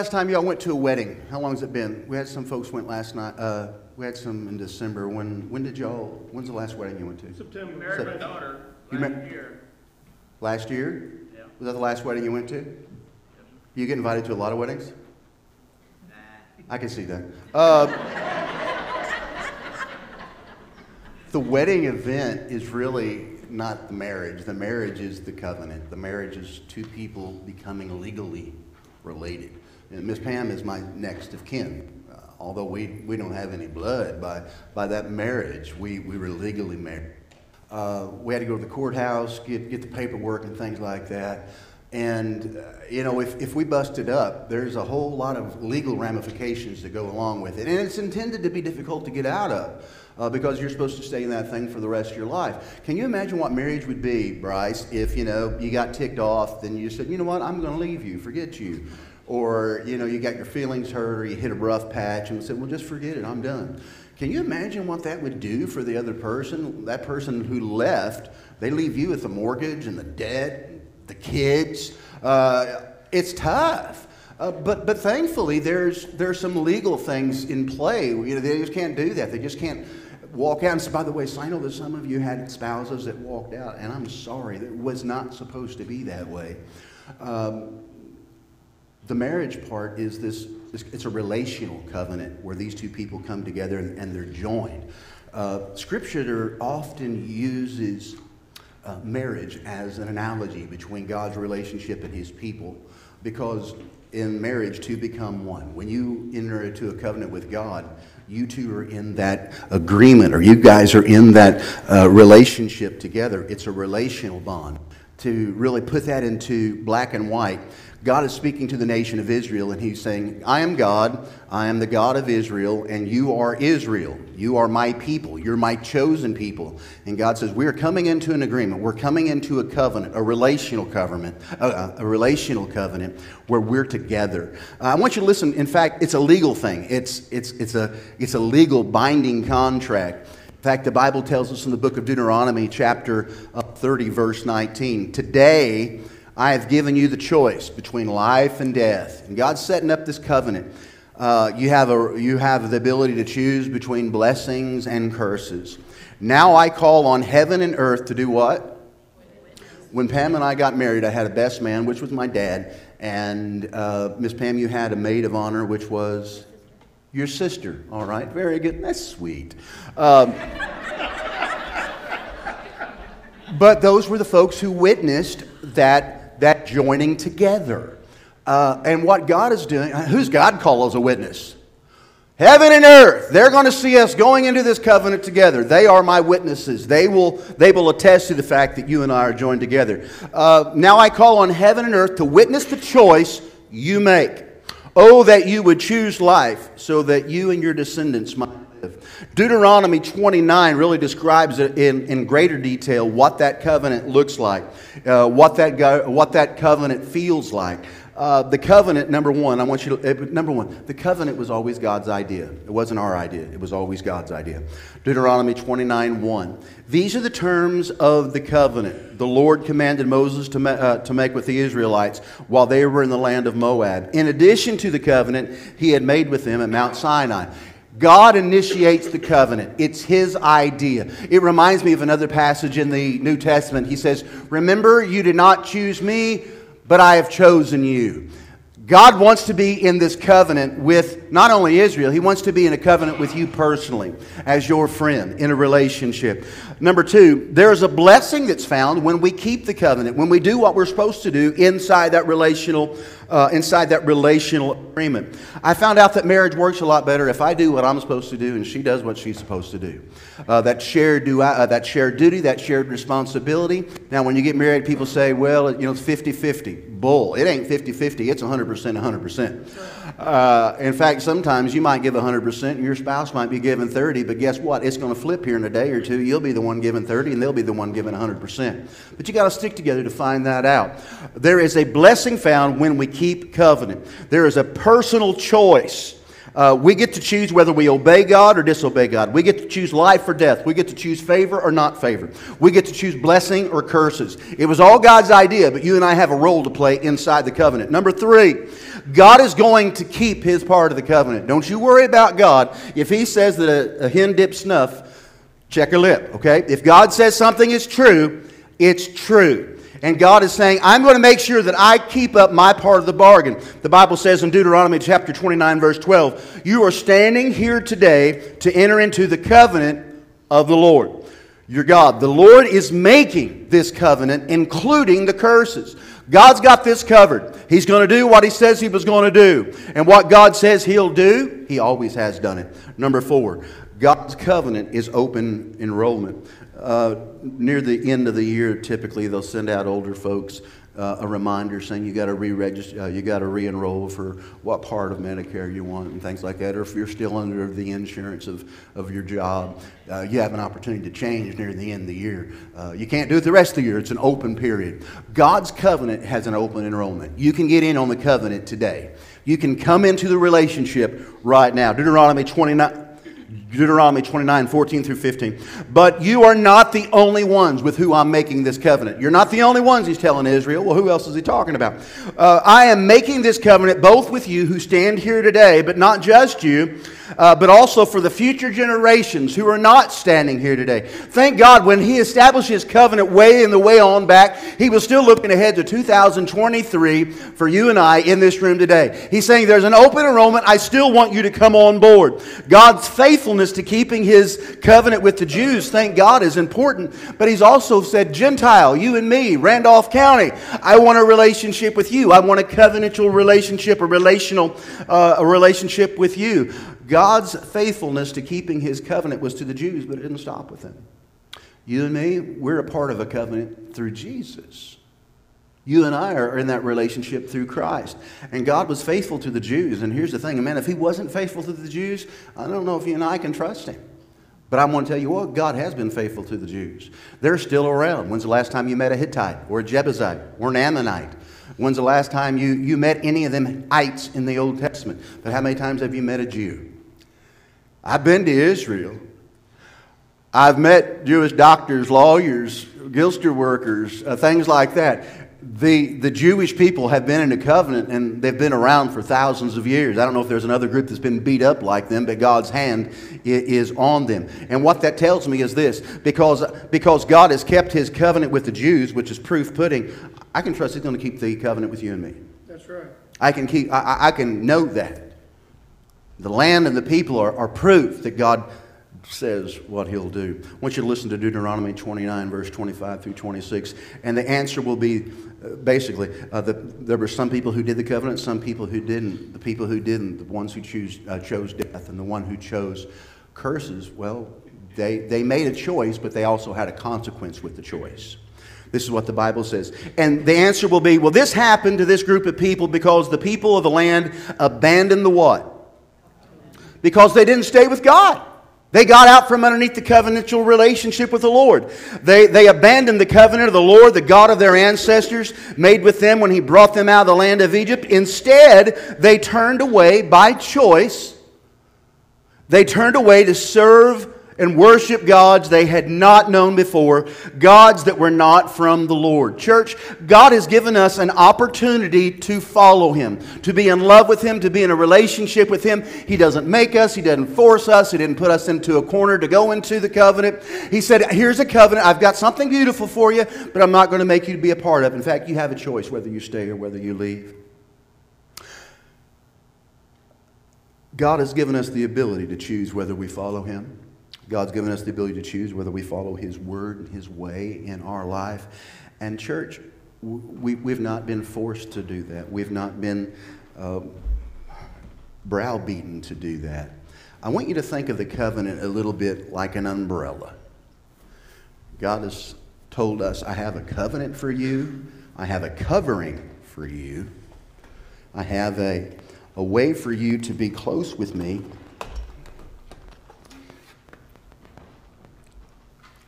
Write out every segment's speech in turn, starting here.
When's the last time y'all went to a wedding? How long has it been? We had some folks went last night. Uh, we had some in December. When when did y'all? When's the last wedding you went to? September. Married my daughter You last mar- year. Last year? Yeah. Was that the last wedding you went to? You get invited to a lot of weddings? Nah. I can see that. Uh, the wedding event is really not the marriage. The marriage is the covenant. The marriage is two people becoming legally related. And Miss Pam is my next of kin. Uh, although we, we don't have any blood, by, by that marriage, we, we were legally married. Uh, we had to go to the courthouse, get, get the paperwork and things like that. And, uh, you know, if, if we busted up, there's a whole lot of legal ramifications that go along with it. And it's intended to be difficult to get out of uh, because you're supposed to stay in that thing for the rest of your life. Can you imagine what marriage would be, Bryce, if, you know, you got ticked off, then you said, you know what, I'm going to leave you, forget you. Or, you know, you got your feelings hurt or you hit a rough patch and we said, well, just forget it, I'm done. Can you imagine what that would do for the other person? That person who left, they leave you with the mortgage and the debt, the kids. Uh, it's tough. Uh, but, but thankfully, there's, there's some legal things in play. You know, they just can't do that. They just can't walk out and say, by the way, so I know that some of you had spouses that walked out, and I'm sorry, it was not supposed to be that way. Um, the marriage part is this, it's a relational covenant where these two people come together and, and they're joined. Uh, scripture often uses uh, marriage as an analogy between God's relationship and his people because in marriage, two become one. When you enter into a covenant with God, you two are in that agreement, or you guys are in that uh, relationship together. It's a relational bond. To really put that into black and white, God is speaking to the nation of Israel, and He's saying, I am God, I am the God of Israel, and you are Israel. You are my people, you're my chosen people. And God says, We are coming into an agreement, we're coming into a covenant, a relational covenant, a, a relational covenant where we're together. Uh, I want you to listen. In fact, it's a legal thing, it's, it's, it's, a, it's a legal binding contract. In fact, the Bible tells us in the book of Deuteronomy, chapter uh, 30, verse 19, Today, I have given you the choice between life and death. And God's setting up this covenant. Uh, you, have a, you have the ability to choose between blessings and curses. Now I call on heaven and earth to do what? When Pam and I got married, I had a best man, which was my dad. And uh, Miss Pam, you had a maid of honor, which was your sister. All right, very good. That's sweet. Um, but those were the folks who witnessed that, that joining together. Uh, and what God is doing, who's God call as a witness? Heaven and earth, they're going to see us going into this covenant together. They are my witnesses. They will, they will attest to the fact that you and I are joined together. Uh, now I call on heaven and earth to witness the choice you make. Oh, that you would choose life so that you and your descendants might. Deuteronomy 29 really describes in, in greater detail what that covenant looks like, uh, what, that go, what that covenant feels like. Uh, the covenant, number one, I want you to, uh, number one, the covenant was always God's idea. It wasn't our idea, it was always God's idea. Deuteronomy 29 1. These are the terms of the covenant the Lord commanded Moses to, ma- uh, to make with the Israelites while they were in the land of Moab. In addition to the covenant he had made with them at Mount Sinai. God initiates the covenant. It's his idea. It reminds me of another passage in the New Testament. He says, Remember, you did not choose me, but I have chosen you. God wants to be in this covenant with not only Israel, He wants to be in a covenant with you personally as your friend in a relationship. Number two, there's a blessing that's found when we keep the covenant, when we do what we're supposed to do inside that relational, uh, inside that relational agreement. I found out that marriage works a lot better if I do what I'm supposed to do and she does what she's supposed to do. Uh, that shared du- uh, that shared duty, that shared responsibility. Now, when you get married, people say, "Well, you know, it's 50-50." Bull. It ain't 50-50. It's 100%, 100%. Uh, in fact, sometimes you might give 100% and your spouse might be giving 30, but guess what? It's going to flip here in a day or two. You'll be the one giving 30 and they'll be the one giving 100%. But you got to stick together to find that out. There is a blessing found when we keep covenant. There is a personal choice. Uh, we get to choose whether we obey God or disobey God. We get to choose life or death. We get to choose favor or not favor. We get to choose blessing or curses. It was all God's idea, but you and I have a role to play inside the covenant. Number three, God is going to keep his part of the covenant. Don't you worry about God. If he says that a, a hen dips snuff, check her lip, okay? If God says something is true, it's true. And God is saying, I'm going to make sure that I keep up my part of the bargain. The Bible says in Deuteronomy chapter 29, verse 12, You are standing here today to enter into the covenant of the Lord your God. The Lord is making this covenant, including the curses. God's got this covered. He's going to do what He says He was going to do. And what God says He'll do, He always has done it. Number four, God's covenant is open enrollment. Uh, near the end of the year, typically they'll send out older folks uh, a reminder saying you got to re-register, uh, you got to re-enroll for what part of Medicare you want and things like that. Or if you're still under the insurance of, of your job, uh, you have an opportunity to change near the end of the year. Uh, you can't do it the rest of the year. It's an open period. God's covenant has an open enrollment. You can get in on the covenant today. You can come into the relationship right now. Deuteronomy 29. Deuteronomy 29, 14 through 15. But you are not the only ones with who I'm making this covenant. You're not the only ones, he's telling Israel. Well, who else is he talking about? Uh, I am making this covenant both with you who stand here today, but not just you uh, but also for the future generations who are not standing here today. Thank God when He established His covenant way in the way on back, He was still looking ahead to 2023 for you and I in this room today. He's saying there's an open enrollment. I still want you to come on board. God's faithfulness to keeping His covenant with the Jews, thank God, is important. But He's also said, Gentile, you and me, Randolph County, I want a relationship with you. I want a covenantal relationship, a relational uh, a relationship with you. God's faithfulness to keeping his covenant was to the Jews, but it didn't stop with them. You and me, we're a part of a covenant through Jesus. You and I are in that relationship through Christ. And God was faithful to the Jews. And here's the thing, man, if he wasn't faithful to the Jews, I don't know if you and I can trust him. But I'm going to tell you what, God has been faithful to the Jews. They're still around. When's the last time you met a Hittite or a Jebusite or an Ammonite? When's the last time you, you met any of them ites in the Old Testament? But how many times have you met a Jew? I've been to Israel. I've met Jewish doctors, lawyers, Gilster workers, uh, things like that. The, the Jewish people have been in a covenant and they've been around for thousands of years. I don't know if there's another group that's been beat up like them, but God's hand is on them. And what that tells me is this because, because God has kept his covenant with the Jews, which is proof pudding, I can trust he's going to keep the covenant with you and me. That's right. I can, keep, I, I can know that. The land and the people are, are proof that God says what he'll do. I want you to listen to Deuteronomy 29, verse 25 through 26. And the answer will be uh, basically uh, the, there were some people who did the covenant, some people who didn't. The people who didn't, the ones who choose, uh, chose death, and the one who chose curses, well, they, they made a choice, but they also had a consequence with the choice. This is what the Bible says. And the answer will be well, this happened to this group of people because the people of the land abandoned the what? because they didn't stay with God. They got out from underneath the covenantal relationship with the Lord. They, they abandoned the covenant of the Lord, the God of their ancestors, made with them when He brought them out of the land of Egypt. Instead, they turned away by choice. They turned away to serve and worship gods they had not known before, gods that were not from the Lord. Church, God has given us an opportunity to follow Him, to be in love with Him, to be in a relationship with Him. He doesn't make us, He doesn't force us, He didn't put us into a corner to go into the covenant. He said, Here's a covenant. I've got something beautiful for you, but I'm not going to make you be a part of. In fact, you have a choice whether you stay or whether you leave. God has given us the ability to choose whether we follow Him. God's given us the ability to choose whether we follow His word, and His way in our life. And, church, we, we've not been forced to do that. We've not been uh, browbeaten to do that. I want you to think of the covenant a little bit like an umbrella. God has told us, I have a covenant for you, I have a covering for you, I have a, a way for you to be close with me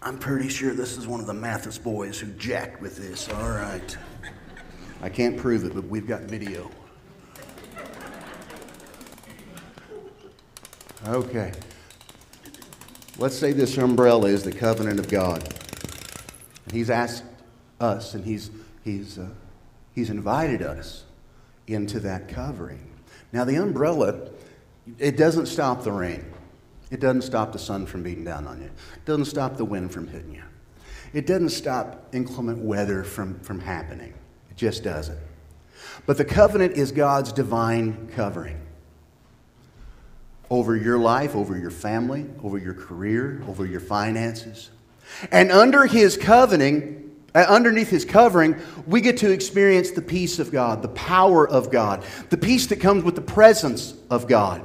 I'm pretty sure this is one of the Mathis boys who jacked with this. All right. I can't prove it, but we've got video. Okay. Let's say this umbrella is the covenant of God. He's asked us and he's, he's, uh, he's invited us into that covering. Now, the umbrella, it doesn't stop the rain. It doesn't stop the sun from beating down on you. It doesn't stop the wind from hitting you. It doesn't stop inclement weather from, from happening. It just doesn't. But the covenant is God's divine covering over your life, over your family, over your career, over your finances. And under his covenant, uh, underneath his covering, we get to experience the peace of God, the power of God, the peace that comes with the presence of God.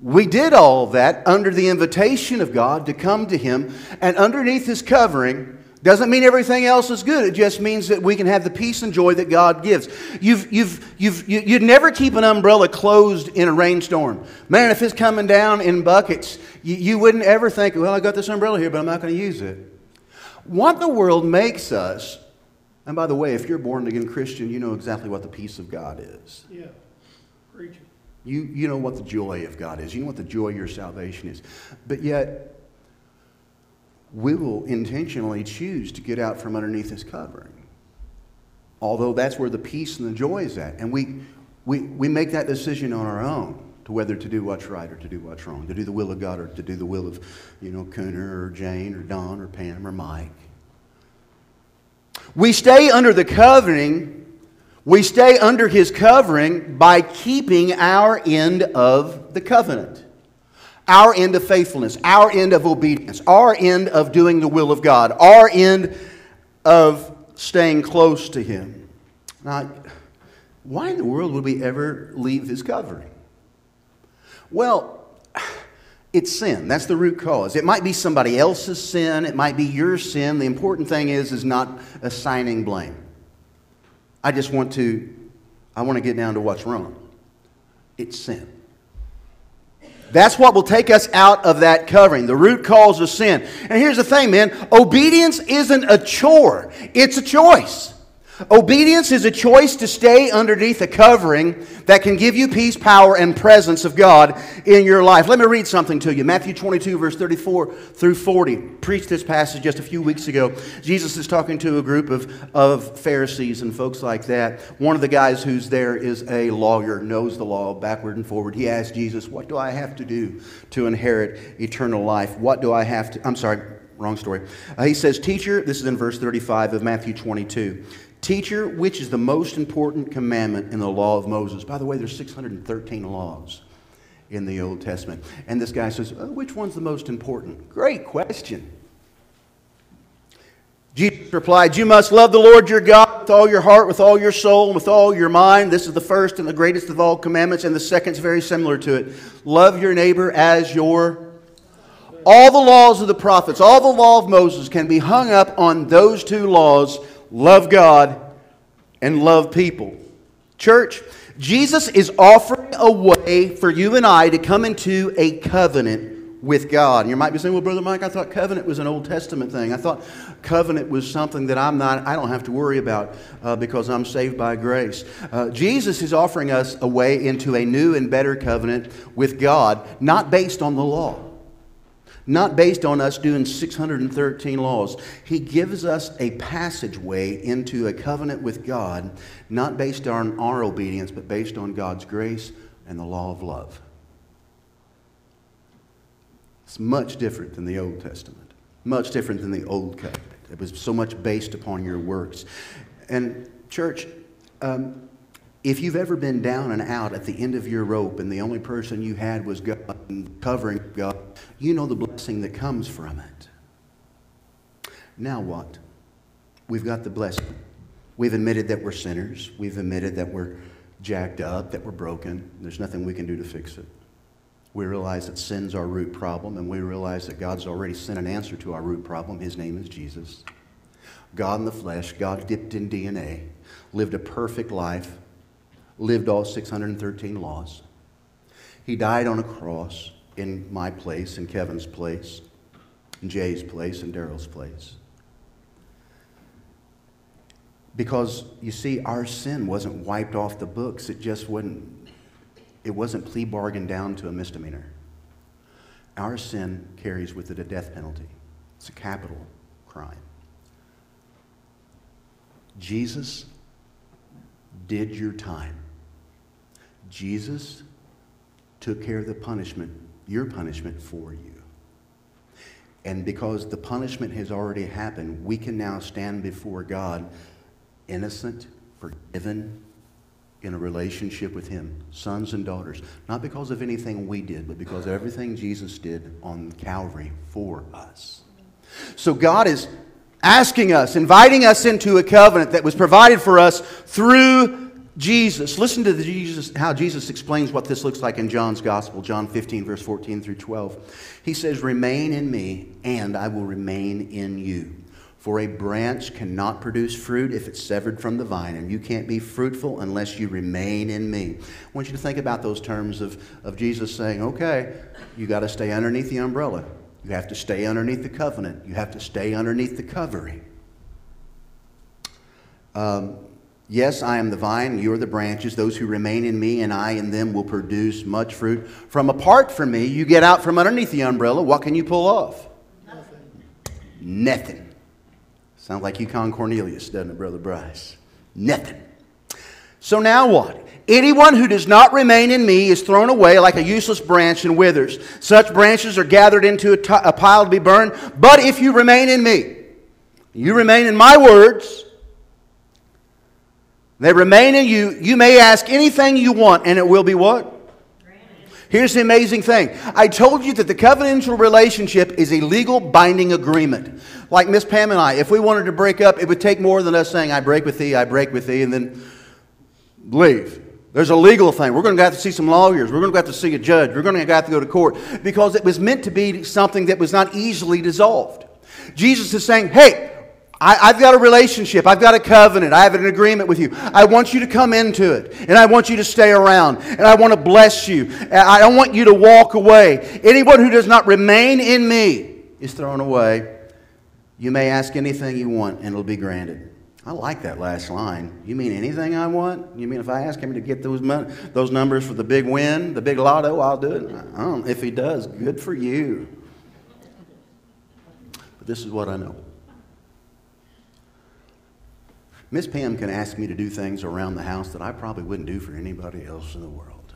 We did all that under the invitation of God to come to him, and underneath his covering, doesn't mean everything else is good. It just means that we can have the peace and joy that God gives. You've, you've, you've, you, would never keep an umbrella closed in a rainstorm. Man, if it's coming down in buckets, you, you wouldn't ever think, well, I got this umbrella here, but I'm not going to use it. What the world makes us, and by the way, if you're born again Christian, you know exactly what the peace of God is. Yeah. You, you know what the joy of God is. You know what the joy of your salvation is. But yet, we will intentionally choose to get out from underneath his covering. Although that's where the peace and the joy is at. And we, we, we make that decision on our own to whether to do what's right or to do what's wrong, to do the will of God or to do the will of, you know, Cooner or Jane or Don or Pam or Mike. We stay under the covering, we stay under his covering by keeping our end of the covenant our end of faithfulness, our end of obedience, our end of doing the will of God, our end of staying close to Him. Now, why in the world would we ever leave His covering? Well, it's sin. That's the root cause. It might be somebody else's sin, it might be your sin. The important thing is is not assigning blame. I just want to I want to get down to what's wrong. It's sin. That's what will take us out of that covering, the root cause of sin. And here's the thing, man obedience isn't a chore, it's a choice. Obedience is a choice to stay underneath a covering that can give you peace, power, and presence of God in your life. Let me read something to you. Matthew 22, verse 34 through 40. Preached this passage just a few weeks ago. Jesus is talking to a group of, of Pharisees and folks like that. One of the guys who's there is a lawyer, knows the law backward and forward. He asks Jesus, What do I have to do to inherit eternal life? What do I have to. I'm sorry, wrong story. Uh, he says, Teacher, this is in verse 35 of Matthew 22. Teacher, which is the most important commandment in the law of Moses? By the way, there's 613 laws in the Old Testament. And this guy says, oh, which one's the most important? Great question. Jesus replied, You must love the Lord your God with all your heart, with all your soul, and with all your mind. This is the first and the greatest of all commandments, and the second is very similar to it. Love your neighbor as your. All the laws of the prophets, all the law of Moses can be hung up on those two laws love God, and love people. Church, Jesus is offering a way for you and I to come into a covenant with God. And you might be saying, well, Brother Mike, I thought covenant was an Old Testament thing. I thought covenant was something that I'm not, I don't have to worry about uh, because I'm saved by grace. Uh, Jesus is offering us a way into a new and better covenant with God, not based on the law not based on us doing 613 laws. He gives us a passageway into a covenant with God, not based on our obedience, but based on God's grace and the law of love. It's much different than the Old Testament, much different than the Old Covenant. It was so much based upon your works. And, church, um, if you've ever been down and out at the end of your rope and the only person you had was God covering God, you know the blessing that comes from it. Now what? We've got the blessing. We've admitted that we're sinners. We've admitted that we're jacked up, that we're broken. There's nothing we can do to fix it. We realize that sin's our root problem, and we realize that God's already sent an answer to our root problem. His name is Jesus. God in the flesh, God dipped in DNA, lived a perfect life, lived all 613 laws. He died on a cross in my place, in Kevin's place, in Jay's place, in Daryl's place. Because you see, our sin wasn't wiped off the books. It just wasn't, it wasn't plea bargained down to a misdemeanor. Our sin carries with it a death penalty. It's a capital crime. Jesus did your time Jesus took care of the punishment, your punishment for you. And because the punishment has already happened, we can now stand before God innocent, forgiven, in a relationship with Him, sons and daughters. Not because of anything we did, but because of everything Jesus did on Calvary for us. So God is asking us, inviting us into a covenant that was provided for us through Jesus. Listen to Jesus, how Jesus explains what this looks like in John's Gospel, John 15, verse 14 through 12. He says, Remain in me, and I will remain in you. For a branch cannot produce fruit if it's severed from the vine, and you can't be fruitful unless you remain in me. I want you to think about those terms of, of Jesus saying, okay, you got to stay underneath the umbrella. You have to stay underneath the covenant. You have to stay underneath the covering. Um, yes, I am the vine, you are the branches. Those who remain in me and I in them will produce much fruit. From apart from me, you get out from underneath the umbrella. What can you pull off? Nothing. Nothing. Sounds like Yukon Cornelius, doesn't it, Brother Bryce? Nothing. So now what? Anyone who does not remain in me is thrown away like a useless branch and withers. Such branches are gathered into a, t- a pile to be burned. But if you remain in me, you remain in my words, they remain in you, you may ask anything you want, and it will be what? Here's the amazing thing. I told you that the covenantal relationship is a legal binding agreement. Like Miss Pam and I, if we wanted to break up, it would take more than us saying, I break with thee, I break with thee, and then leave. There's a legal thing. We're going to have to see some lawyers. We're going to have to see a judge. We're going to have to go to court because it was meant to be something that was not easily dissolved. Jesus is saying, hey, I, have got a relationship. I've got a covenant. I have an agreement with you. I want you to come into it. And I want you to stay around. And I want to bless you. I don't want you to walk away. Anyone who does not remain in me is thrown away. You may ask anything you want, and it'll be granted. I like that last line. You mean anything I want? You mean if I ask him to get those, those numbers for the big win, the big lotto, I'll do it? I don't, if he does, good for you. But this is what I know. Miss Pam can ask me to do things around the house that I probably wouldn't do for anybody else in the world.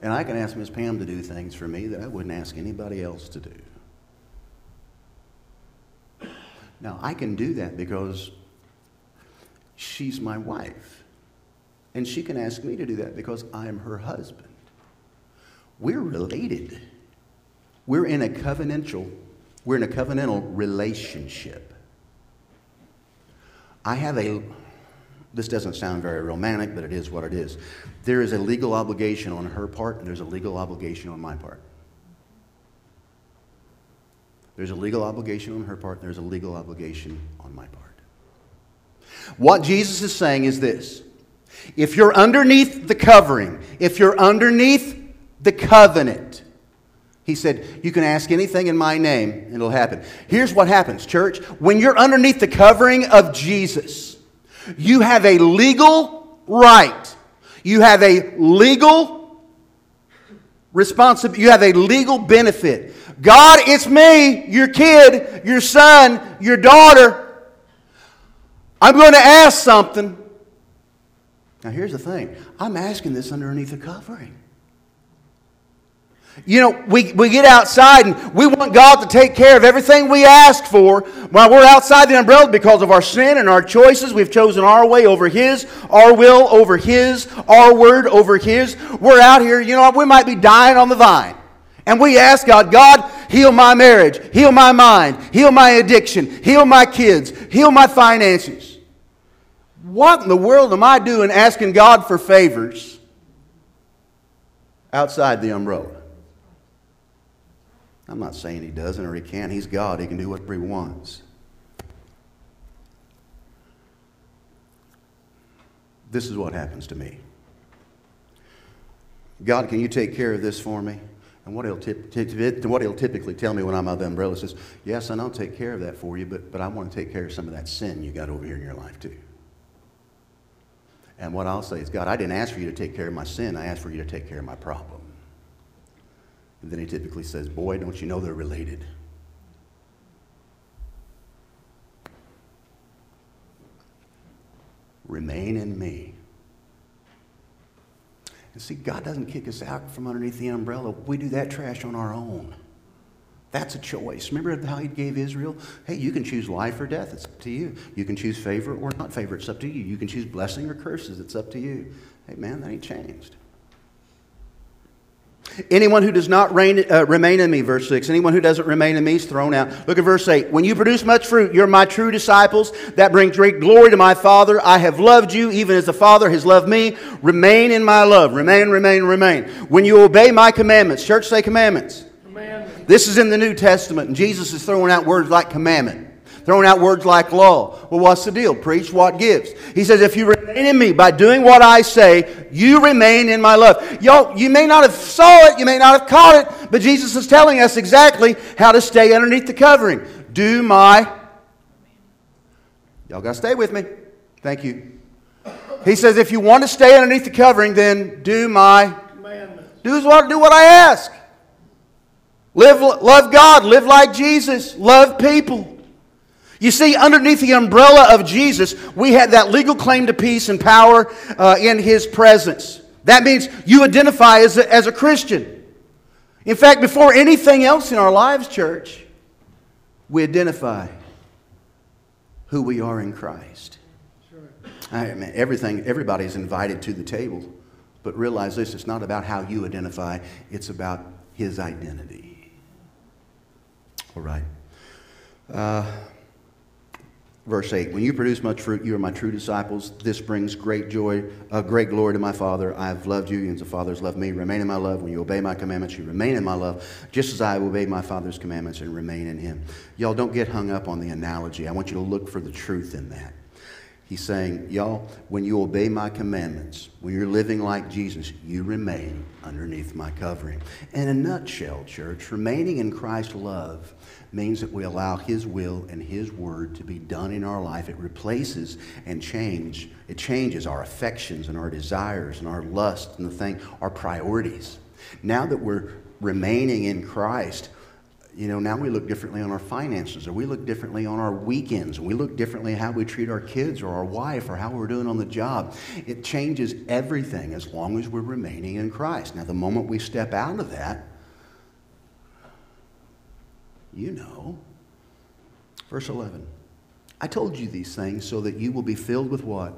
And I can ask Miss Pam to do things for me that I wouldn't ask anybody else to do. Now, I can do that because she's my wife. And she can ask me to do that because I am her husband. We're related. We're in a covenantal, we're in a covenantal relationship. I have a, this doesn't sound very romantic, but it is what it is. There is a legal obligation on her part, and there's a legal obligation on my part. There's a legal obligation on her part, and there's a legal obligation on my part. What Jesus is saying is this if you're underneath the covering, if you're underneath the covenant, he said, You can ask anything in my name, and it'll happen. Here's what happens, church. When you're underneath the covering of Jesus, you have a legal right. You have a legal responsibility. You have a legal benefit. God, it's me, your kid, your son, your daughter. I'm going to ask something. Now, here's the thing I'm asking this underneath the covering. You know, we, we get outside and we want God to take care of everything we ask for while we're outside the umbrella because of our sin and our choices. We've chosen our way over His, our will over His, our word over His. We're out here, you know, we might be dying on the vine. And we ask God, God, heal my marriage, heal my mind, heal my addiction, heal my kids, heal my finances. What in the world am I doing asking God for favors outside the umbrella? I'm not saying he doesn't or he can't. He's God. He can do whatever he wants. This is what happens to me. God, can you take care of this for me? And what he'll, tip, what he'll typically tell me when I'm out of the umbrella says, Yes, and I'll take care of that for you, but, but I want to take care of some of that sin you got over here in your life, too. And what I'll say is, God, I didn't ask for you to take care of my sin, I asked for you to take care of my problem. And then he typically says, Boy, don't you know they're related? Remain in me, And see, God doesn't kick us out from underneath the umbrella. We do that trash on our own. That's a choice. Remember how he gave Israel? Hey, you can choose life or death. It's up to you. You can choose favor or not favor. It's up to you. You can choose blessing or curses. It's up to you. Hey, man, that ain't changed. Anyone who does not reign, uh, remain in me, verse 6, anyone who doesn't remain in me is thrown out. Look at verse 8. When you produce much fruit, you're my true disciples. That brings great glory to my Father. I have loved you, even as the Father has loved me. Remain in my love. Remain, remain, remain. When you obey my commandments, church say commandments. This is in the New Testament, and Jesus is throwing out words like commandment, throwing out words like law. Well, what's the deal? Preach what gives. He says, if you remain in me by doing what I say, you remain in my love. Y'all, you may not have saw it, you may not have caught it, but Jesus is telling us exactly how to stay underneath the covering. Do my. Y'all got to stay with me. Thank you. He says, if you want to stay underneath the covering, then do my. Do what, do what I ask. Live, love God, live like Jesus, love people. You see, underneath the umbrella of Jesus, we had that legal claim to peace and power uh, in His presence. That means you identify as a, as a Christian. In fact, before anything else in our lives, church, we identify who we are in Christ. I mean, everything, everybody's invited to the table, but realize this: it's not about how you identify; it's about His identity. All right. Uh, verse 8 When you produce much fruit, you are my true disciples. This brings great joy, uh, great glory to my Father. I have loved you, and the Father has loved me. Remain in my love. When you obey my commandments, you remain in my love, just as I obey my Father's commandments and remain in him. Y'all don't get hung up on the analogy. I want you to look for the truth in that. He's saying, y'all, when you obey my commandments, when you're living like Jesus, you remain underneath my covering. In a nutshell, church, remaining in Christ's love means that we allow His will and His word to be done in our life. It replaces and change. It changes our affections and our desires and our lust and the thing, our priorities. Now that we're remaining in Christ, you know, now we look differently on our finances, or we look differently on our weekends, and we look differently how we treat our kids or our wife or how we're doing on the job. It changes everything as long as we're remaining in Christ. Now, the moment we step out of that, you know. Verse 11. I told you these things so that you will be filled with what?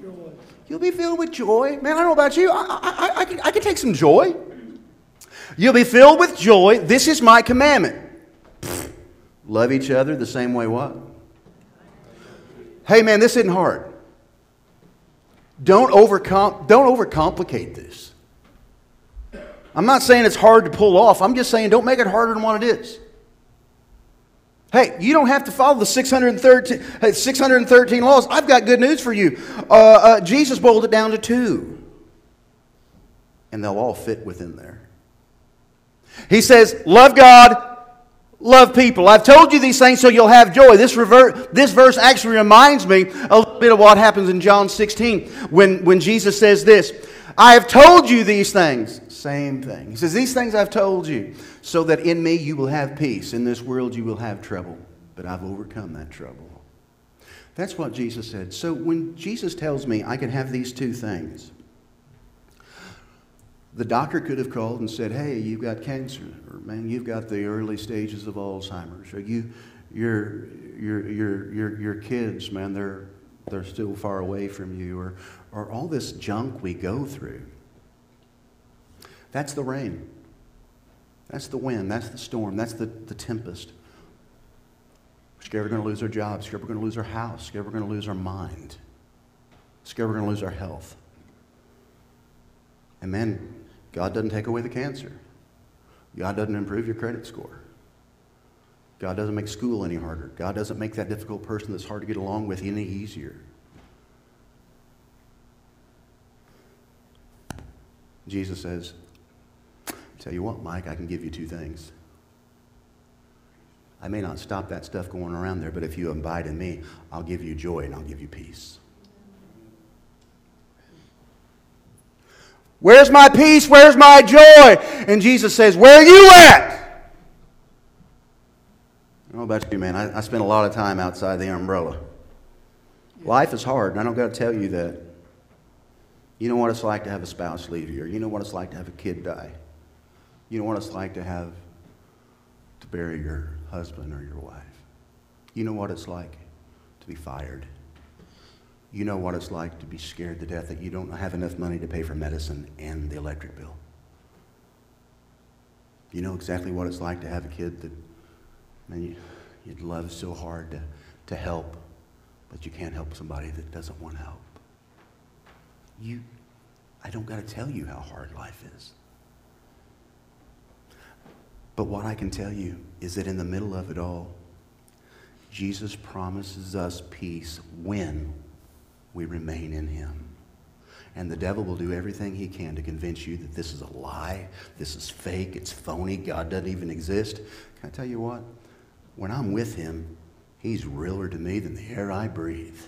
Joy. You'll be filled with joy. Man, I don't know about you. I, I, I, I, can, I can take some joy. You'll be filled with joy. This is my commandment. Pfft. Love each other the same way what? Hey, man, this isn't hard. Don't, overcom- don't overcomplicate this. I'm not saying it's hard to pull off. I'm just saying don't make it harder than what it is. Hey, you don't have to follow the 613, 613 laws. I've got good news for you. Uh, uh, Jesus boiled it down to two, and they'll all fit within there. He says, Love God, love people. I've told you these things so you'll have joy. This, revert, this verse actually reminds me a little bit of what happens in John 16 when, when Jesus says this I have told you these things. Same thing. He says, These things I've told you so that in me you will have peace. In this world you will have trouble, but I've overcome that trouble. That's what Jesus said. So when Jesus tells me I can have these two things, the doctor could have called and said, Hey, you've got cancer, or man, you've got the early stages of Alzheimer's, or you, your, your, your, your, your kids, man, they're, they're still far away from you, or, or all this junk we go through. That's the rain. That's the wind. That's the storm. That's the, the tempest. We're scared we're going to lose our jobs. Scared we're going to lose our house. Scared we're going to lose our mind. Scared we're going to lose our health. And man, God doesn't take away the cancer. God doesn't improve your credit score. God doesn't make school any harder. God doesn't make that difficult person that's hard to get along with any easier. Jesus says, Tell you what, Mike, I can give you two things. I may not stop that stuff going around there, but if you abide in me, I'll give you joy and I'll give you peace. Where's my peace? Where's my joy? And Jesus says, Where are you at? I don't know about you, man. I, I spend a lot of time outside the umbrella. Life is hard, and I don't got to tell you that. You know what it's like to have a spouse leave you, or you know what it's like to have a kid die. You know what it's like to have to bury your husband or your wife. You know what it's like to be fired. You know what it's like to be scared to death that you don't have enough money to pay for medicine and the electric bill. You know exactly what it's like to have a kid that man, you, you'd love so hard to, to help, but you can't help somebody that doesn't want help. You, I don't got to tell you how hard life is. But what I can tell you is that in the middle of it all, Jesus promises us peace when we remain in Him. And the devil will do everything he can to convince you that this is a lie, this is fake, it's phony, God doesn't even exist. Can I tell you what? When I'm with Him, He's realer to me than the air I breathe.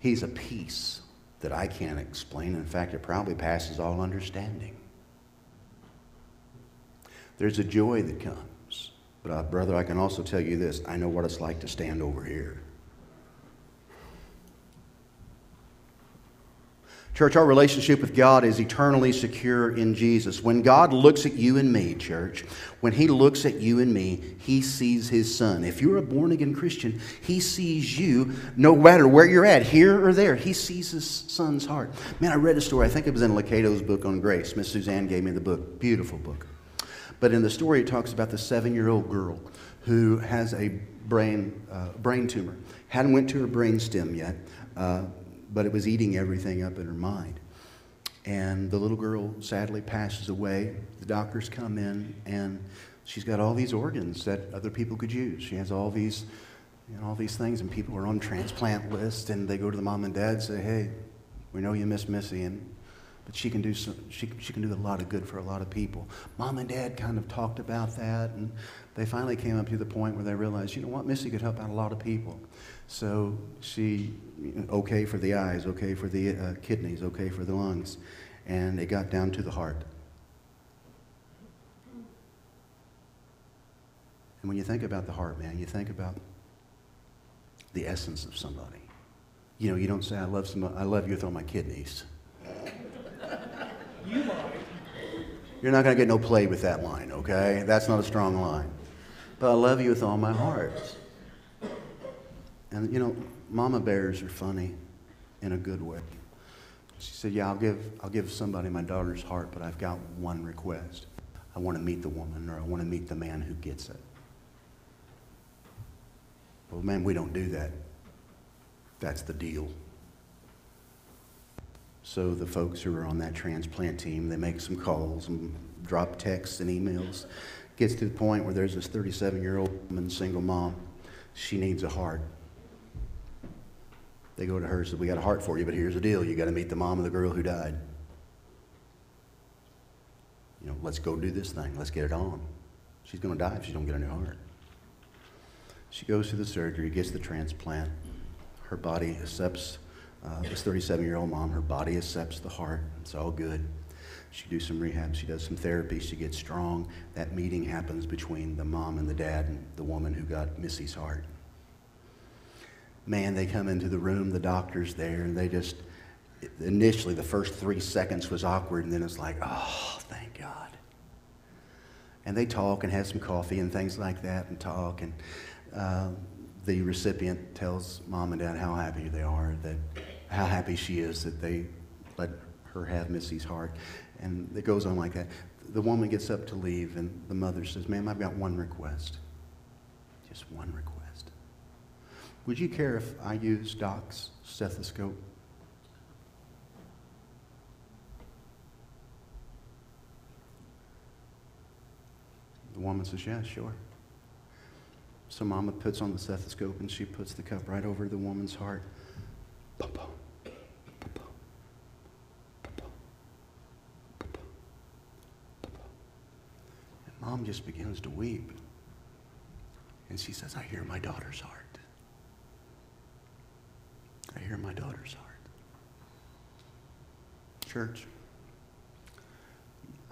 He's a peace that I can't explain. In fact, it probably passes all understanding. There's a joy that comes. But, uh, brother, I can also tell you this I know what it's like to stand over here. Church, our relationship with God is eternally secure in Jesus. When God looks at you and me, church, when He looks at you and me, He sees His Son. If you're a born again Christian, He sees you no matter where you're at, here or there. He sees His Son's heart. Man, I read a story, I think it was in Lucado's book on grace. Miss Suzanne gave me the book. Beautiful book. But in the story, it talks about the seven year old girl who has a brain, uh, brain tumor. Hadn't went to her brain stem yet. Uh, but it was eating everything up in her mind. And the little girl sadly passes away. The doctors come in, and she's got all these organs that other people could use. She has all these, all these things, and people are on transplant lists, and they go to the mom and dad and say, "Hey, we know you miss Missy, and but she can do some, she, she can do a lot of good for a lot of people." Mom and dad kind of talked about that, and they finally came up to the point where they realized, you know what, Missy could help out a lot of people. So she, okay for the eyes, okay for the uh, kidneys, okay for the lungs. And it got down to the heart. And when you think about the heart, man, you think about the essence of somebody. You know, you don't say, I love, some, I love you with all my kidneys. You might. You're not going to get no play with that line, okay? That's not a strong line. But I love you with all my heart. And you know, mama bears are funny in a good way. She said, Yeah, I'll give, I'll give somebody my daughter's heart, but I've got one request. I want to meet the woman or I want to meet the man who gets it. Well, man, we don't do that. That's the deal. So the folks who are on that transplant team, they make some calls and drop texts and emails. Gets to the point where there's this 37 year old woman, single mom. She needs a heart. They go to her and say, We got a heart for you, but here's the deal. You got to meet the mom of the girl who died. You know, let's go do this thing. Let's get it on. She's going to die if she don't get a new heart. She goes through the surgery, gets the transplant. Her body accepts, uh, this 37 year old mom, her body accepts the heart. It's all good. She does some rehab, she does some therapy, she gets strong. That meeting happens between the mom and the dad and the woman who got Missy's heart man, they come into the room, the doctor's there, and they just, initially, the first three seconds was awkward, and then it's like, oh, thank God. And they talk and have some coffee and things like that and talk. And uh, the recipient tells mom and dad how happy they are, that how happy she is that they let her have Missy's heart. And it goes on like that. The woman gets up to leave, and the mother says, Ma'am, I've got one request. Just one request. Would you care if I use Doc's stethoscope? The woman says, Yeah, sure. So Mama puts on the stethoscope and she puts the cup right over the woman's heart. just begins to weep. And she says, I hear my daughter's heart. I hear my daughter's heart. Church,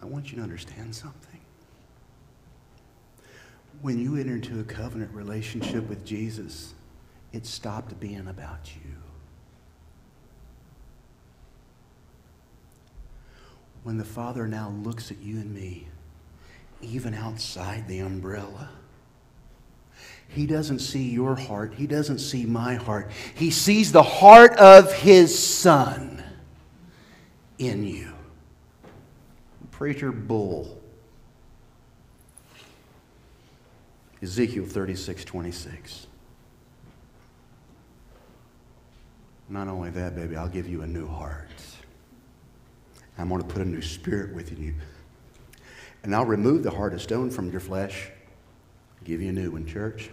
I want you to understand something. When you enter into a covenant relationship with Jesus, it stopped being about you. When the Father now looks at you and me, even outside the umbrella, he doesn't see your heart. He doesn't see my heart. He sees the heart of His Son in you. Preacher Bull. Ezekiel 36 26. Not only that, baby, I'll give you a new heart. I'm going to put a new spirit within you. And I'll remove the heart of stone from your flesh, give you a new one, church.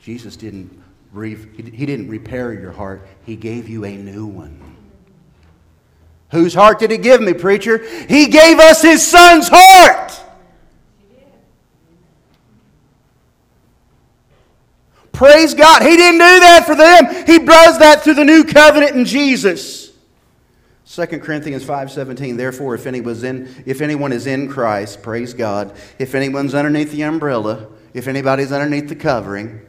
Jesus didn't, re- he didn't repair your heart, He gave you a new one. Whose heart did He give me, preacher? He gave us His Son's heart. Praise God. He didn't do that for them. He does that through the new covenant in Jesus. 2 Corinthians 5:17 Therefore if anyone is in if anyone is in Christ praise God. If anyone's underneath the umbrella if anybody's underneath the covering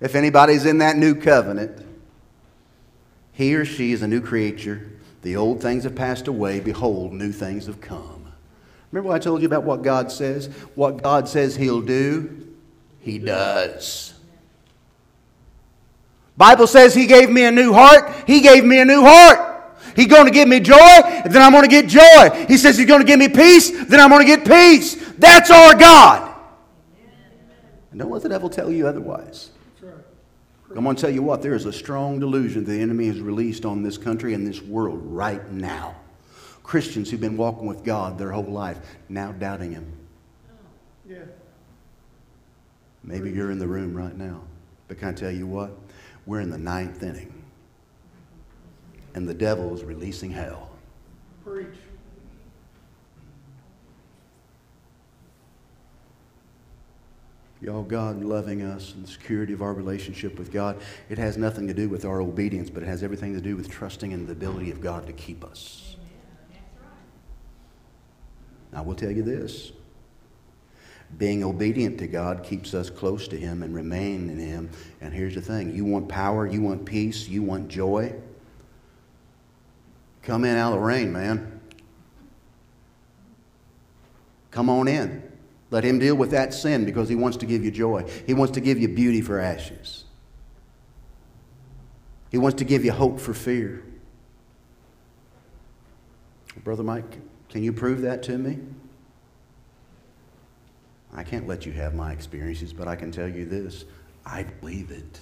if anybody's in that new covenant he or she is a new creature. The old things have passed away. Behold new things have come. Remember what I told you about what God says? What God says he'll do he does. Bible says he gave me a new heart. He gave me a new heart He's going to give me joy, then I'm going to get joy. He says He's going to give me peace, then I'm going to get peace. That's our God. And don't let the devil tell you otherwise. I'm going to tell you what, there is a strong delusion the enemy has released on this country and this world right now. Christians who've been walking with God their whole life, now doubting Him. Yeah. Maybe you're in the room right now. But can I tell you what? We're in the ninth inning and the devil is releasing hell. Preach. Y'all, God loving us and the security of our relationship with God, it has nothing to do with our obedience, but it has everything to do with trusting in the ability of God to keep us. I will tell you this being obedient to God keeps us close to Him and remain in Him. And here's the thing you want power, you want peace, you want joy. Come in out of the rain, man. Come on in. Let him deal with that sin because he wants to give you joy. He wants to give you beauty for ashes. He wants to give you hope for fear. Brother Mike, can you prove that to me? I can't let you have my experiences, but I can tell you this I believe it.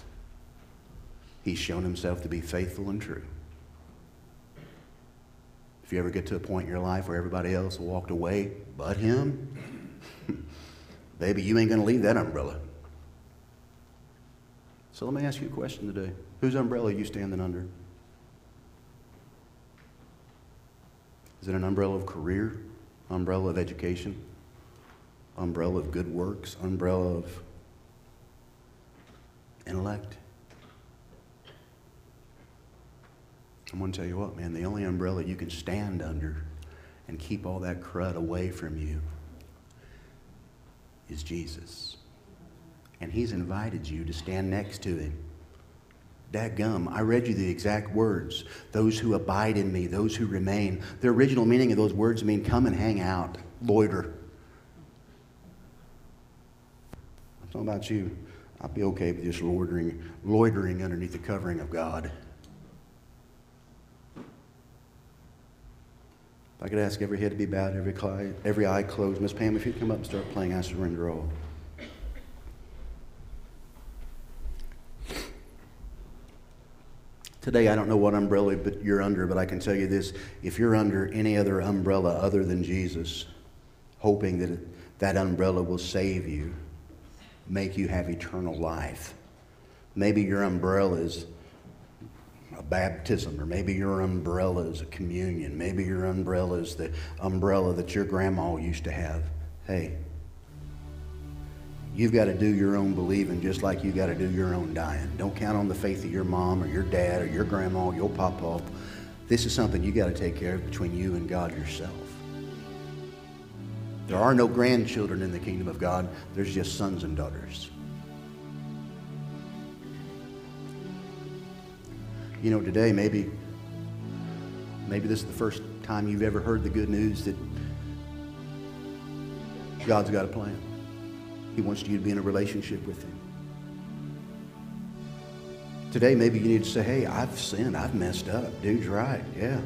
He's shown himself to be faithful and true. If you ever get to a point in your life where everybody else walked away but him, baby, you ain't going to leave that umbrella. So let me ask you a question today. Whose umbrella are you standing under? Is it an umbrella of career? Umbrella of education? Umbrella of good works? Umbrella of intellect? I'm going to tell you what, man, the only umbrella you can stand under and keep all that crud away from you is Jesus. And He's invited you to stand next to Him. gum! I read you the exact words. Those who abide in me, those who remain. The original meaning of those words mean come and hang out, loiter. I'm talking about you. I'd be okay with just loitering, loitering underneath the covering of God. If I could ask every head to be bowed, every, eye, every eye closed. Miss Pam, if you'd come up and start playing I Surrender All. Today, I don't know what umbrella you're under, but I can tell you this. If you're under any other umbrella other than Jesus, hoping that that umbrella will save you, make you have eternal life, maybe your umbrella is a baptism, or maybe your umbrella is a communion, maybe your umbrella is the umbrella that your grandma used to have. Hey, you've got to do your own believing just like you got to do your own dying. Don't count on the faith of your mom or your dad or your grandma or your papa. This is something you got to take care of between you and God yourself. There are no grandchildren in the kingdom of God, there's just sons and daughters. You know, today maybe maybe this is the first time you've ever heard the good news that God's got a plan. He wants you to be in a relationship with Him. Today, maybe you need to say, hey, I've sinned. I've messed up. Dude's right. Yeah.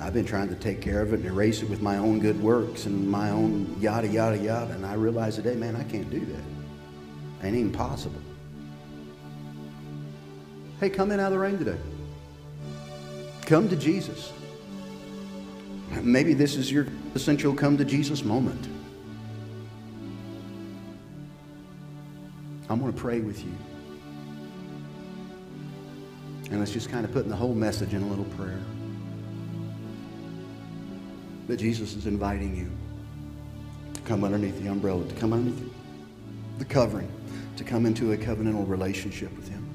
I've been trying to take care of it and erase it with my own good works and my own yada, yada, yada. And I realize today, man, I can't do that. Ain't even possible. Hey, come in out of the rain today. Come to Jesus. Maybe this is your essential come to Jesus moment. I'm going to pray with you. And let's just kind of put the whole message in a little prayer. That Jesus is inviting you to come underneath the umbrella, to come underneath the covering, to come into a covenantal relationship with Him.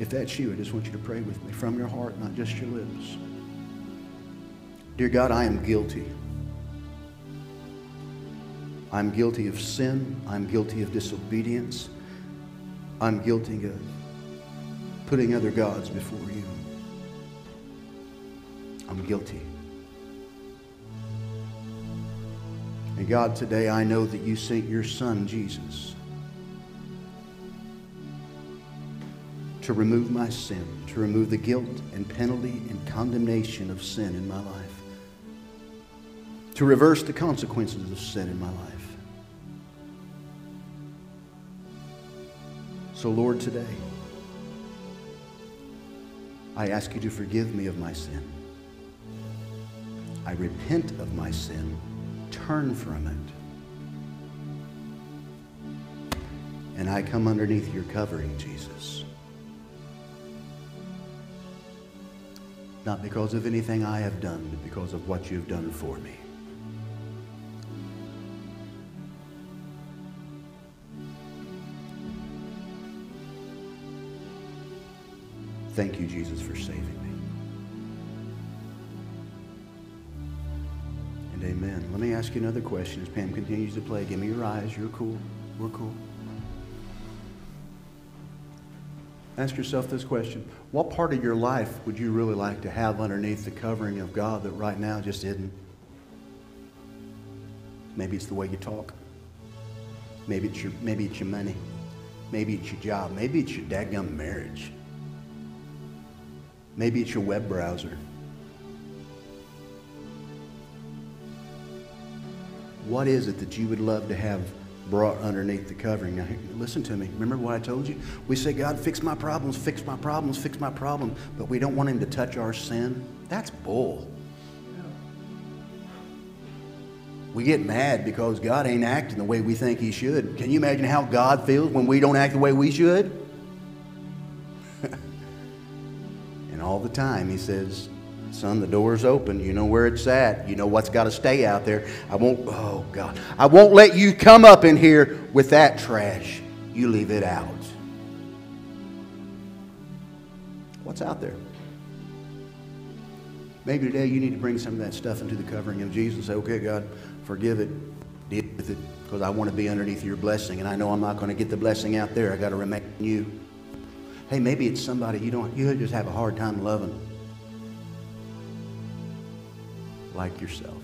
If that's you, I just want you to pray with me from your heart, not just your lips. Dear God, I am guilty. I'm guilty of sin. I'm guilty of disobedience. I'm guilty of putting other gods before you. I'm guilty. And God, today I know that you sent your son, Jesus, to remove my sin, to remove the guilt and penalty and condemnation of sin in my life, to reverse the consequences of sin in my life. So, Lord, today, I ask you to forgive me of my sin. I repent of my sin, turn from it, and I come underneath your covering, Jesus. Not because of anything I have done, but because of what you've done for me. Thank you, Jesus, for saving me. And amen. Let me ask you another question as Pam continues to play. Give me your eyes. You're cool. We're cool. Ask yourself this question What part of your life would you really like to have underneath the covering of God that right now just isn't? Maybe it's the way you talk. Maybe it's your, maybe it's your money. Maybe it's your job. Maybe it's your dadgum marriage. Maybe it's your web browser. What is it that you would love to have brought underneath the covering? Now, listen to me. Remember what I told you? We say, God, fix my problems, fix my problems, fix my problem, but we don't want Him to touch our sin. That's bull. We get mad because God ain't acting the way we think He should. Can you imagine how God feels when we don't act the way we should? and all the time He says, Son, the door's open. You know where it's at. You know what's got to stay out there. I won't, oh God, I won't let you come up in here with that trash. You leave it out. What's out there? Maybe today you need to bring some of that stuff into the covering of Jesus and say, okay, God, forgive it, deal with it, because I want to be underneath your blessing, and I know I'm not going to get the blessing out there. I got to remain in you. Hey, maybe it's somebody you don't, you just have a hard time loving, like yourself.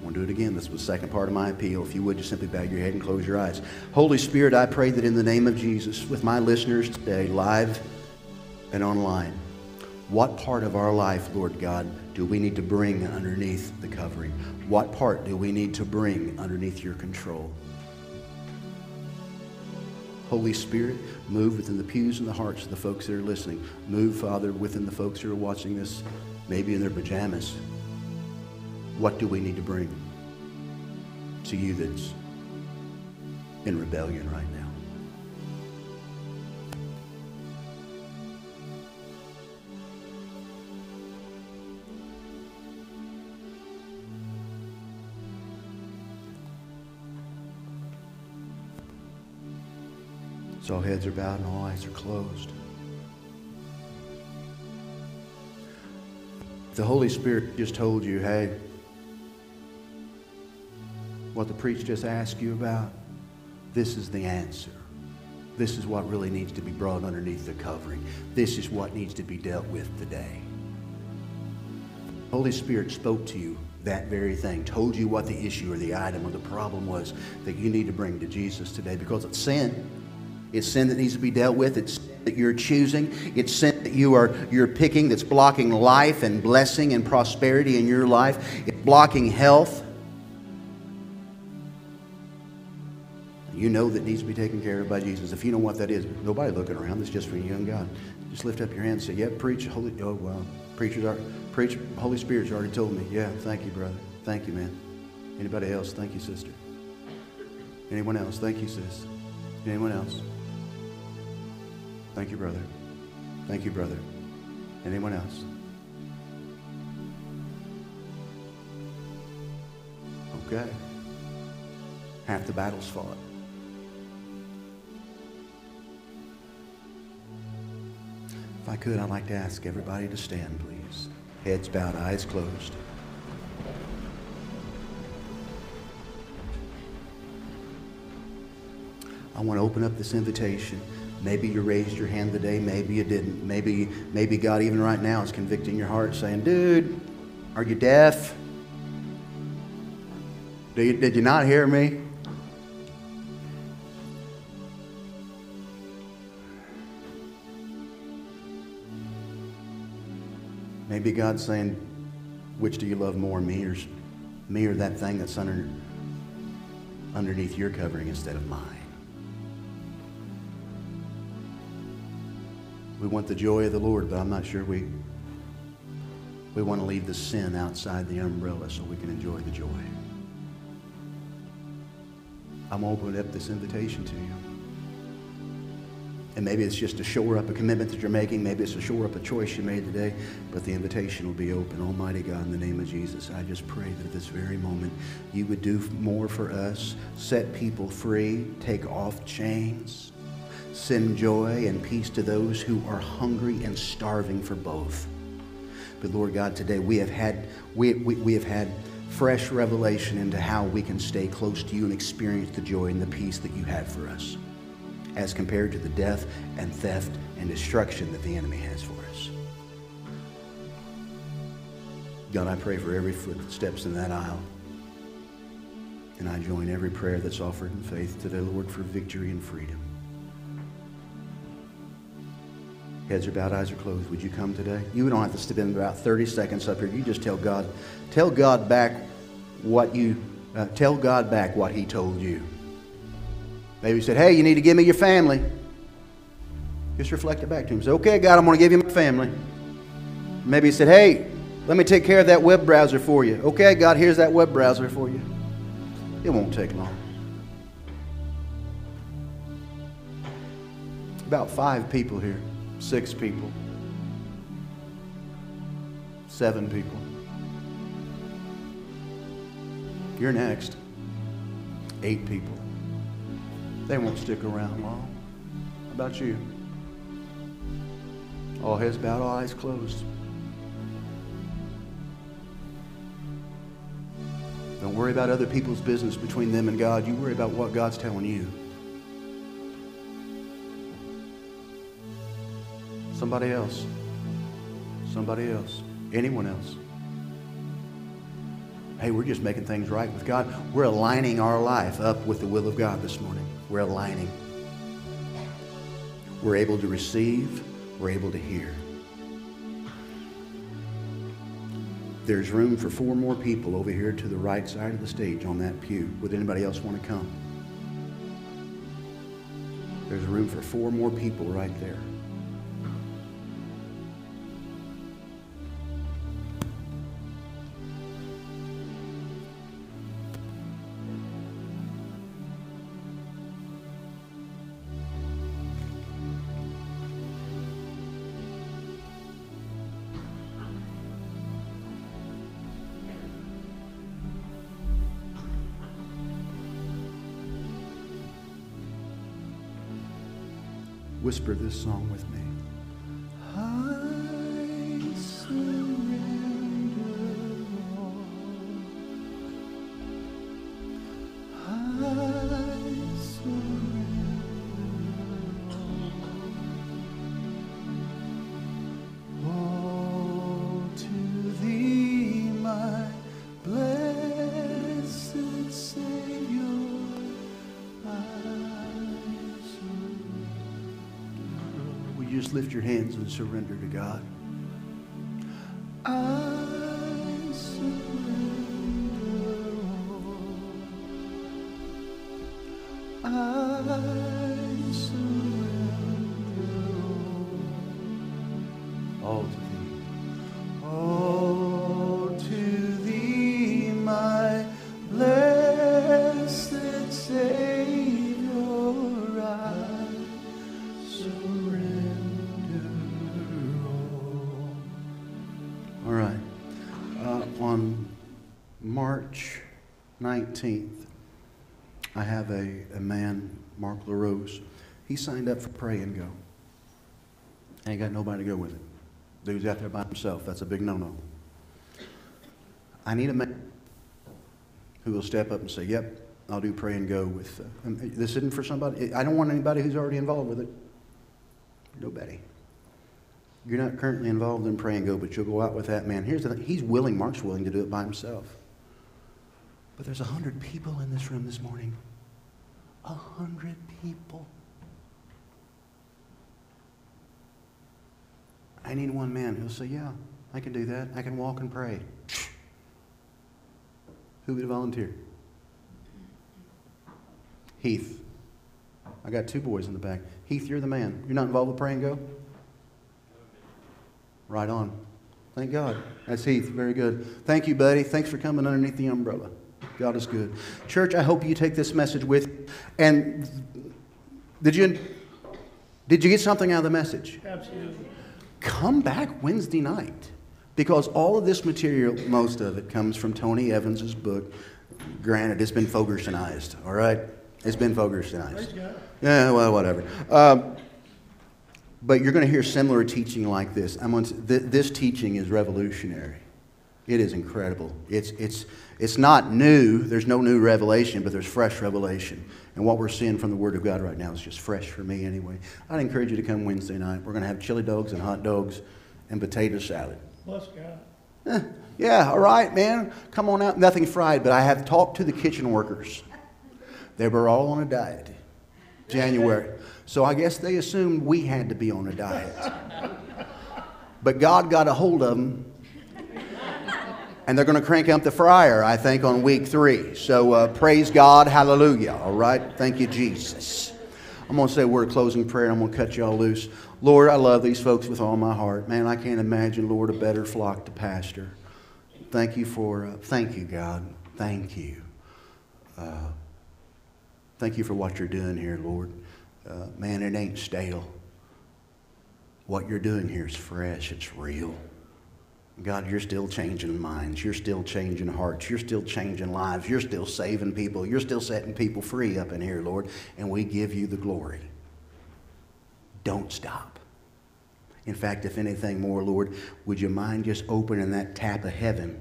I want to do it again. This was the second part of my appeal. If you would, just simply bow your head and close your eyes. Holy Spirit, I pray that in the name of Jesus, with my listeners today, live and online, what part of our life, Lord God, do we need to bring underneath the covering? What part do we need to bring underneath your control? Holy Spirit, move within the pews and the hearts of the folks that are listening. Move, Father, within the folks who are watching this, maybe in their pajamas. What do we need to bring to you that's in rebellion right now? So all heads are bowed and all eyes are closed. The Holy Spirit just told you, hey, what the priest just asked you about, this is the answer. This is what really needs to be brought underneath the covering. This is what needs to be dealt with today. Holy Spirit spoke to you that very thing, told you what the issue or the item or the problem was that you need to bring to Jesus today because it's sin. It's sin that needs to be dealt with. It's that you're choosing. It's sin that you are you're picking that's blocking life and blessing and prosperity in your life. It's blocking health. You know that needs to be taken care of by Jesus. If you know what that is, nobody looking around. It's just for you and God. Just lift up your hand and say, "Yeah, preach, holy." Oh wow, preachers are preach. Holy Spirit's already told me. Yeah, thank you, brother. Thank you, man. Anybody else? Thank you, sister. Anyone else? Thank you, sis. Anyone else? Thank you, brother. Thank you, brother. Anyone else? Okay. Half the battle's fought. If I could, I'd like to ask everybody to stand, please. Heads bowed, eyes closed. I want to open up this invitation. Maybe you raised your hand today, maybe you didn't. Maybe, maybe God, even right now, is convicting your heart, saying, Dude, are you deaf? Did you, did you not hear me? Maybe God's saying, which do you love more, me or me or that thing that's under underneath your covering instead of mine? We want the joy of the Lord, but I'm not sure we we want to leave the sin outside the umbrella so we can enjoy the joy. I'm opening up this invitation to you. And maybe it's just to shore up a commitment that you're making. Maybe it's to shore up a choice you made today. But the invitation will be open. Almighty God, in the name of Jesus, I just pray that at this very moment you would do more for us, set people free, take off chains, send joy and peace to those who are hungry and starving for both. But Lord God, today we have had we, we, we have had fresh revelation into how we can stay close to you and experience the joy and the peace that you have for us as compared to the death and theft and destruction that the enemy has for us. God, I pray for every footsteps in that aisle. And I join every prayer that's offered in faith today, Lord, for victory and freedom. Heads are bowed, eyes are closed. Would you come today? You don't have to spend about 30 seconds up here. You just tell God, tell God back what you, uh, tell God back what He told you. Maybe He said, hey, you need to give me your family. Just reflect it back to Him. Say, okay, God, I'm going to give you my family. Maybe He said, hey, let me take care of that web browser for you. Okay, God, here's that web browser for you. It won't take long. About five people here six people, seven people. You're next. Eight people. They won't stick around long. How about you? All heads bowed, all eyes closed. Don't worry about other people's business between them and God. You worry about what God's telling you. Somebody else. Somebody else. Anyone else. Hey, we're just making things right with God. We're aligning our life up with the will of God this morning. We're aligning. We're able to receive. We're able to hear. There's room for four more people over here to the right side of the stage on that pew. Would anybody else want to come? There's room for four more people right there. Whisper this song lift your hands and surrender to God? He signed up for Pray and Go. Ain't got nobody to go with him. Dude's out there by himself. That's a big no no. I need a man who will step up and say, Yep, I'll do Pray and Go with. Uh, um, this isn't for somebody. I don't want anybody who's already involved with it. Nobody. You're not currently involved in Pray and Go, but you'll go out with that man. Here's the thing he's willing, Mark's willing to do it by himself. But there's a hundred people in this room this morning. A hundred people. I need one man who'll say, Yeah, I can do that. I can walk and pray. Who would volunteer? Heath. I got two boys in the back. Heath, you're the man. You're not involved with Pray and Go? Right on. Thank God. That's Heath. Very good. Thank you, buddy. Thanks for coming underneath the umbrella. God is good. Church, I hope you take this message with you. And did you did you get something out of the message? Absolutely. Come back Wednesday night. Because all of this material, most of it, comes from Tony Evans's book. Granted, it's been Fogersonized, all right? It's been Fogersonized. Yeah, well, whatever. Um, but you're going to hear similar teaching like this. I'm th- this teaching is revolutionary. It is incredible. It's, it's, it's not new. There's no new revelation, but there's fresh revelation. And what we're seeing from the Word of God right now is just fresh for me anyway. I'd encourage you to come Wednesday night. We're going to have chili dogs and hot dogs and potato salad. Bless God. Eh, yeah, all right, man. Come on out. Nothing fried, but I have talked to the kitchen workers. They were all on a diet. January. So I guess they assumed we had to be on a diet. But God got a hold of them. And they're going to crank up the fryer, I think, on week three. So uh, praise God. Hallelujah. All right. Thank you, Jesus. I'm going to say a word of closing prayer and I'm going to cut you all loose. Lord, I love these folks with all my heart. Man, I can't imagine, Lord, a better flock to pastor. Thank you for, uh, thank you, God. Thank you. Uh, thank you for what you're doing here, Lord. Uh, man, it ain't stale. What you're doing here is fresh, it's real. God, you're still changing minds. You're still changing hearts. You're still changing lives. You're still saving people. You're still setting people free up in here, Lord. And we give you the glory. Don't stop. In fact, if anything more, Lord, would you mind just opening that tap of heaven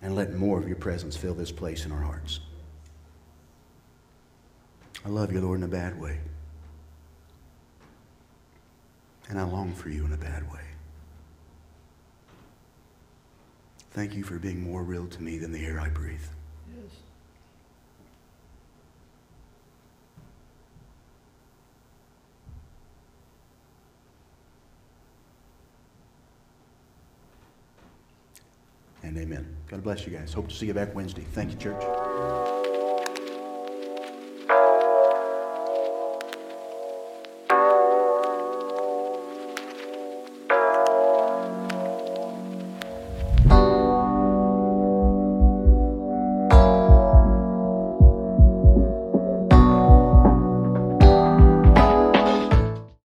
and letting more of your presence fill this place in our hearts? I love you, Lord, in a bad way. And I long for you in a bad way. Thank you for being more real to me than the air I breathe. Yes. And amen. God bless you guys. Hope to see you back Wednesday. Thank you, church.